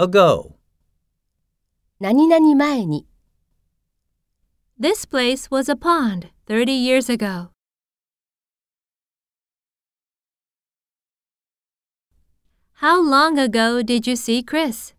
ago. 何々前に、This place was a pond 30 years ago. How long ago did you see Chris?